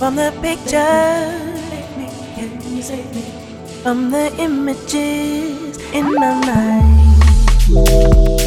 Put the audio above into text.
from the pictures from the images in my mind.